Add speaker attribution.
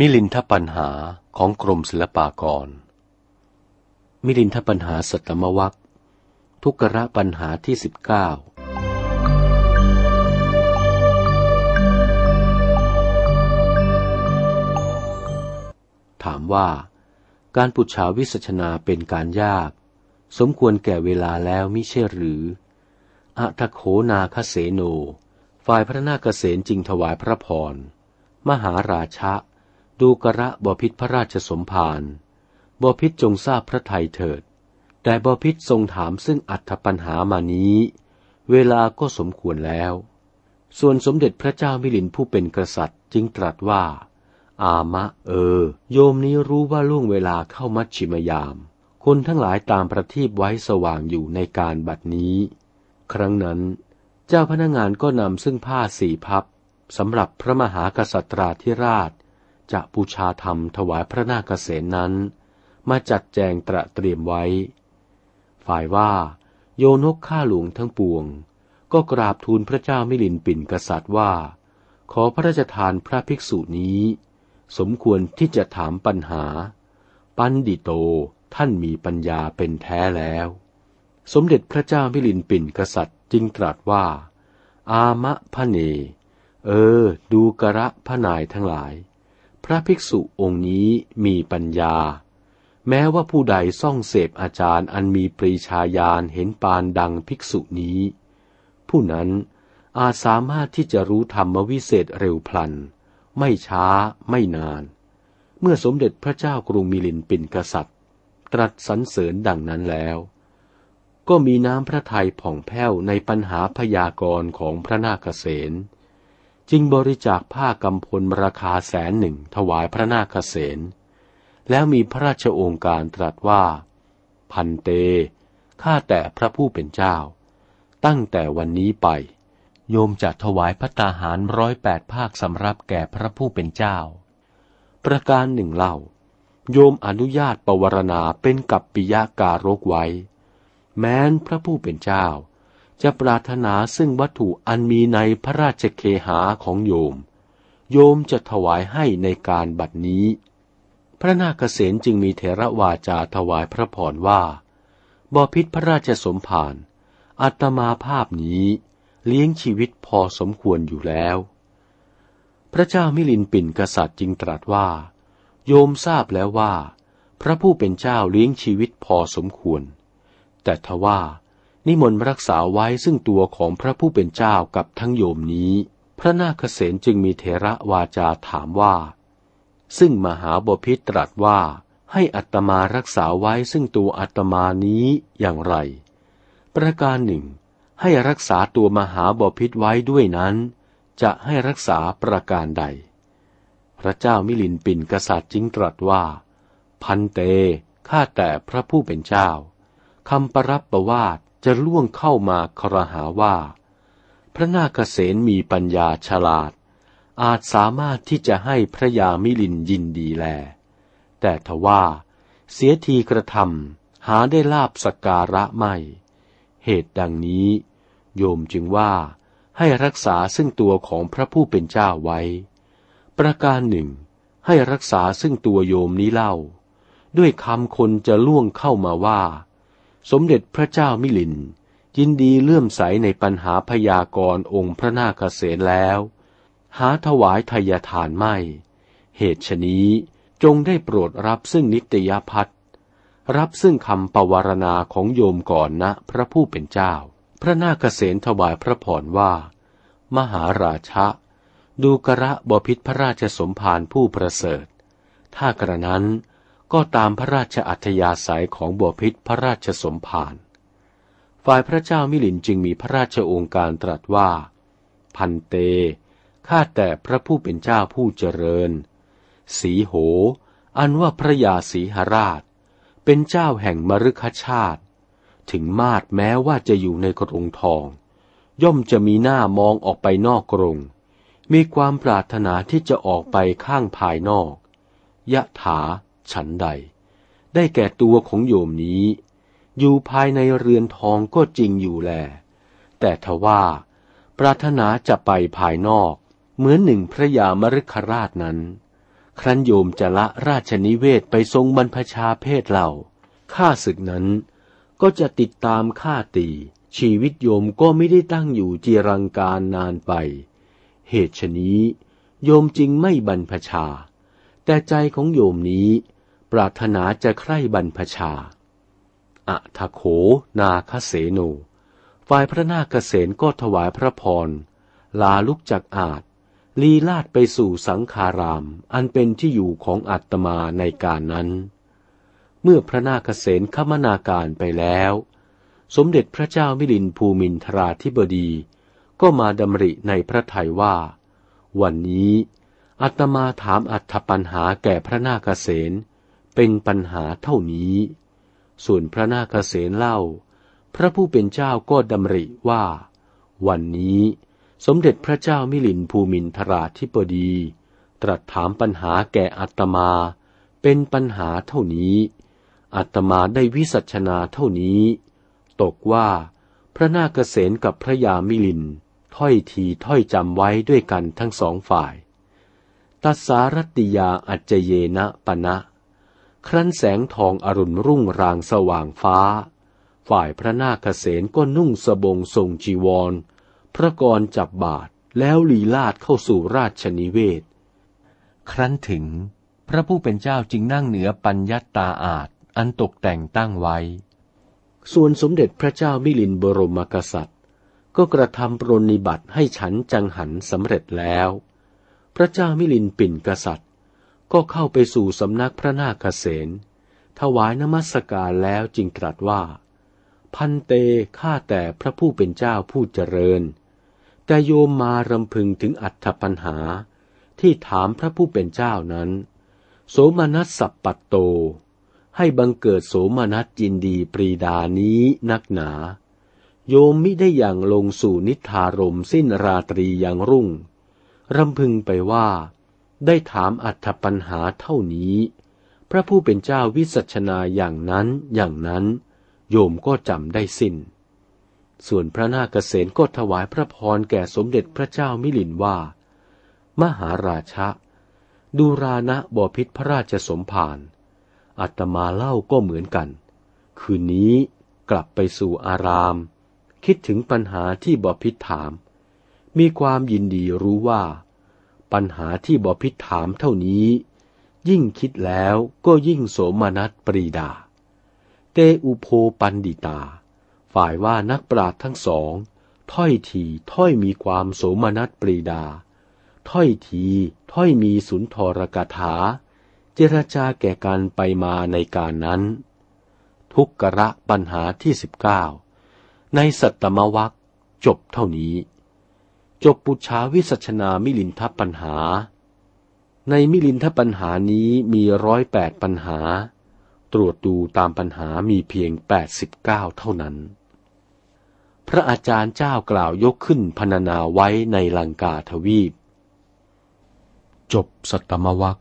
Speaker 1: มิลินทปัญหาของกรมศิลปากร มิลินทปัญหาสัตมวัคทุกระปัญหาที่สิบเก้าถามว่า การปุจฉาวิสัชนาเป็นการยาก สมควรแก่เวลาแล้วมิใช่หรืออัตโขนาคเสโน ฝ่ายพระนาคเษนจริงถวายพระพร มหาราชะ ดูกระบพิษพระราชสมภารบพิษจงทราบพระไทยเถิด แต่บพิษทรงถามซึ่งอัตปัญหามานี้ เวลาก็สมควรแล้ว ส่วนสมเด็จพระเจ้ามิลินผู้เป็นกษัตริย์จึงตรัสว่า อามะเออ โยมนี้รู้ว่าล่วงเวลาเข้ามัชชิมยาม คนทั้งหลายตามประทีปไว้สว่างอยู่ในการบัดนี้ ครั้งนั้น เจ้าพนักงานก็นำซึ่งผ้าสีพับสำหรับพระมหากษัตราธิราช จะบูชาธรรมถวายพระนาคเษนนั้น มาจัดแจงตระเตรียมไว้ ฝ่ายว่าโยนกข้าหลวงทั้งปวง ก็กราบทูลพระเจ้ามิลินปินกษัตริย์ว่า ขอพระราชทานพระภิกษุนี้ สมควรที่จะถามปัญหา ปันดิโตท่านมีปัญญาเป็นแท้แล้ว สมเด็จพระเจ้ามิลินปินกษัตริย์จึงตรัสว่า อามะพะเน เออ ดูกระพระนายทั้งหลาย พระภิกษุองค์นี้มีปัญญา แม้ว่าผู้ใดซ่องเสพอาจารย์อันมีปรีชาญาณเห็นปานดังภิกษุนี้ ผู้นั้นอาจสามารถที่จะรู้ธรรมวิเศษเร็วพลัน ไม่ช้าไม่นาน เมื่อสมเด็จพระเจ้ากรุงมิลินปินกษัตริย์ ตรัสสรรเสริญดังนั้นแล้ว ก็มีน้ำพระทัยผ่องแผ้วในปัญหาพยากรณ์ของพระนาคเษน จึงบริจาคผ้ากำพลราคาแสนหนึ่งถวายพระนาคเษนแล้วมีพระราชโองการตรัสว่า พันเต ข้าแต่พระผู้เป็นเจ้า ตั้งแต่วันนี้ไป โยมจะถวายพระตาหารร้อยแปดภาคสำรับแก่พระผู้เป็นเจ้า ประการหนึ่งเล่า โยมอนุญาตปวารณาเป็นกับปิยาการกไว้ แม้นพระผู้เป็นเจ้า จะปรารถนาซึ่งวัตถุอันมีในพระราชเคหาของโยม โยมจะถวายให้ในการบัดนี้ พระนาคเษนจึงมีเถระวาจาถวายพระพรว่าบอพิษพระราชสมภารอัตมาภาพนี้เลี้ยงชีวิตพอสมควรอยู่แล้ว พระเจ้ามิลินปินกษัตริย์จึงตรัสว่า โยมทราบแล้วว่า พระผู้เป็นเจ้าเลี้ยงชีวิตพอสมควร แต่ทว่า นิมนต์รักษาไว้ซึ่งตัวของพระผู้เป็นเจ้ากับทั้งโยมนี้ พระนาคเษนจึงมีเทระวาจาถามว่า ซึ่งมหาบพิตรัสว่าให้อัตมารักษาไว้ซึ่งตัวอัตมานี้อย่างไร ประการหนึ่ง ให้รักษาตัวมหาบพิตไว้ด้วยนั้น จะให้รักษาประการใด พระเจ้ามิลินปินกษัตริย์จึงตรัสว่า พันเต ข้าแต่พระผู้เป็นเจ้าคำประรับประวาท จะล่วงเข้ามาครหาว่า พระนาคเษนมีปัญญาฉลาด อาจสามารถที่จะให้พระยามิลินยินดีแล แต่ทว่า เสียทีกระทำหาได้ลาบสการะไม่ เหตุดังนี้ โยมจึงว่าให้รักษาซึ่งตัวของพระผู้เป็นเจ้าไว้ ประการหนึ่ง ให้รักษาซึ่งตัวโยมนี้เล่า ด้วยคำคนจะล่วงเข้ามาว่า สมเด็จพระเจ้ามิลิน ยินดีเลื่อมใสในปัญหาพยากรณ์องค์พระนาคเษนแล้ว หาถวายทายทานไม่ เหตุฉนี้จงได้โปรดรับซึ่งนิตยพัฒรับซึ่งคำปวารณาของโยมก่อนนะพระผู้เป็นเจ้า พระนาคเษนถวายพระพรว่า มหาราชะ ดูกระบพิษพระราชสมภารผู้ประเสริฐ ถ้ากระนั้น ก็ตามพระราชอัธยาศัยของบัวพิษพระราชสมภาร ฝ่ายพระเจ้ามิลินจึงมีพระราชองค์การตรัสว่า พันเต ข้าแต่พระผู้เป็นเจ้าผู้เจริญ สีโห อันว่าพระยาสีหราช เป็นเจ้าแห่งมรุคชาติ ถึงมาดแม้ว่าจะอยู่ในกรงทอง ย่อมจะมีหน้ามองออกไปนอกกรงมีความปรารถนาที่จะออกไปข้างภายนอก ยะถา ฉันใด ได้แก่ตัวของโยมนี้ อยู่ภายในเรือนทองก็จริงอยู่แล แต่ทว่า ปรารถนาจะไปภายนอก เหมือนหนึ่งพระยามฤคราชนั้น ครั้นโยมจะละราชนิเวศไปทรงบรรพชาเพศเหล่าข้าศึกนั้นก็จะติดตามข้าตี ชีวิตโยมก็ไม่ได้ตั้งอยู่จีรังการนานไป เหตุฉนี้ โยมจึงไม่บรรพชา แต่ใจของโยมนี้ ปรารถนาจะใคร่บรรพชาอะทะโขนาคเสโน ฝ่ายพระนาคเษนก็ถวายพระพร ลาลุกจากอาจลีลาดไปสู่สังคาราม อันเป็นที่อยู่ของอัตมาในการนั้น เมื่อพระนาคเษนขมนาการไปแล้ว สมเด็จพระเจ้ามิลินภูมินทราธิบดี ก็มาดำริในพระทัยว่า วันนี้อัตมาถามอัตปัญหาแก่พระนาคเษน เป็นปัญหาเท่านี้ ส่วนพระนาคเษนเล่า พระผู้เป็นเจ้าก็ดำริว่า วันนี้สมเด็จพระเจ้ามิลินภูมินทราธิปดี ตรัสถามปัญหาแก่อัตมา เป็นปัญหาเท่านี้ อัตมาได้วิสัชนาเท่านี้ ตกว่าพระนาคเษนกับพระยามิลิน ถ้อยทีถ้อยจำไว้ด้วยกันทั้งสองฝ่าย ตัสสารติยาอัจเจเยนะปณะ ครั้นแสงทองอรุณรุ่งรางสว่างฟ้า ฝ่ายพระนาคเษนก็นุ่งสบงทรงจีวร พระกรจับบาทแล้วลีลาดเข้าสู่ราชนิเวศ ครั้นถึง พระผู้เป็นเจ้าจึงนั่งเหนือปัญญาตาอาจอันตกแต่งตั้งไว้ ส่วนสมเด็จพระเจ้ามิลินบรมกษัตริย์ ก็กระทำปรนิบัติให้ฉันจังหันสำเร็จแล้ว พระเจ้ามิลินปิ่นกษัตริย์ ก็เข้าไปสู่สำนักพระนาคเษนถวายนมัสการแล้วจึงตรัสว่า พันเตข้าแต่พระผู้เป็นเจ้าผู้เจริญ แต่โยมมารำพึงถึงอัตปัญหา ที่ถามพระผู้เป็นเจ้านั้น โสมนัสสัปปัตโต ให้บังเกิดโสมนัสยินดีปรีดานี้นักหนา โยมมิได้อย่างลงสู่นิทารมสิ้นราตรีอย่างรุ่ง รำพึงไปว่า ได้ถามอัตปัญหาเท่านี้ พระผู้เป็นเจ้าวิสัชนาอย่างนั้นอย่างนั้น โยมก็จำได้สิ้น ส่วนพระนาคเษนก็ถวายพระพรแก่สมเด็จพระเจ้ามิลินว่า มหาราชะ ดูรานะบอพิษพระราชสมภารอัตมาเล่าก็เหมือนกัน คืนนี้กลับไปสู่อาราม คิดถึงปัญหาที่บอพิษถาม มีความยินดีรู้ว่า ปัญหาที่บอพิษถามเท่านี้ ยิ่งคิดแล้วก็ยิ่งโสมนัสปรีดา เตอุโพปันดิตา ฝ่ายว่านักปราชญ์ทั้งสอง ถ้อยทีถ้อยมีความโสมนัสปรีดา ถ้อยทีถ้อยมีสุนทรกถา เจรจาแก่กันไปมาในการนั้น ทุกกระปัญหาที่สิบเก้าในสัตตมวัคจบเท่านี้ จบปุชาวิสัชนามิลินทปัญหา ในมิลินทปัญหานี้มีร้อยแปดปัญหา ตรวจดูตามปัญหามีเพียงแปดสิบเก้าเท่านั้น พระอาจารย์เจ้ากล่าวยกขึ้นพรรณนาไว้ในลังกาทวีป จบสัตตมวัค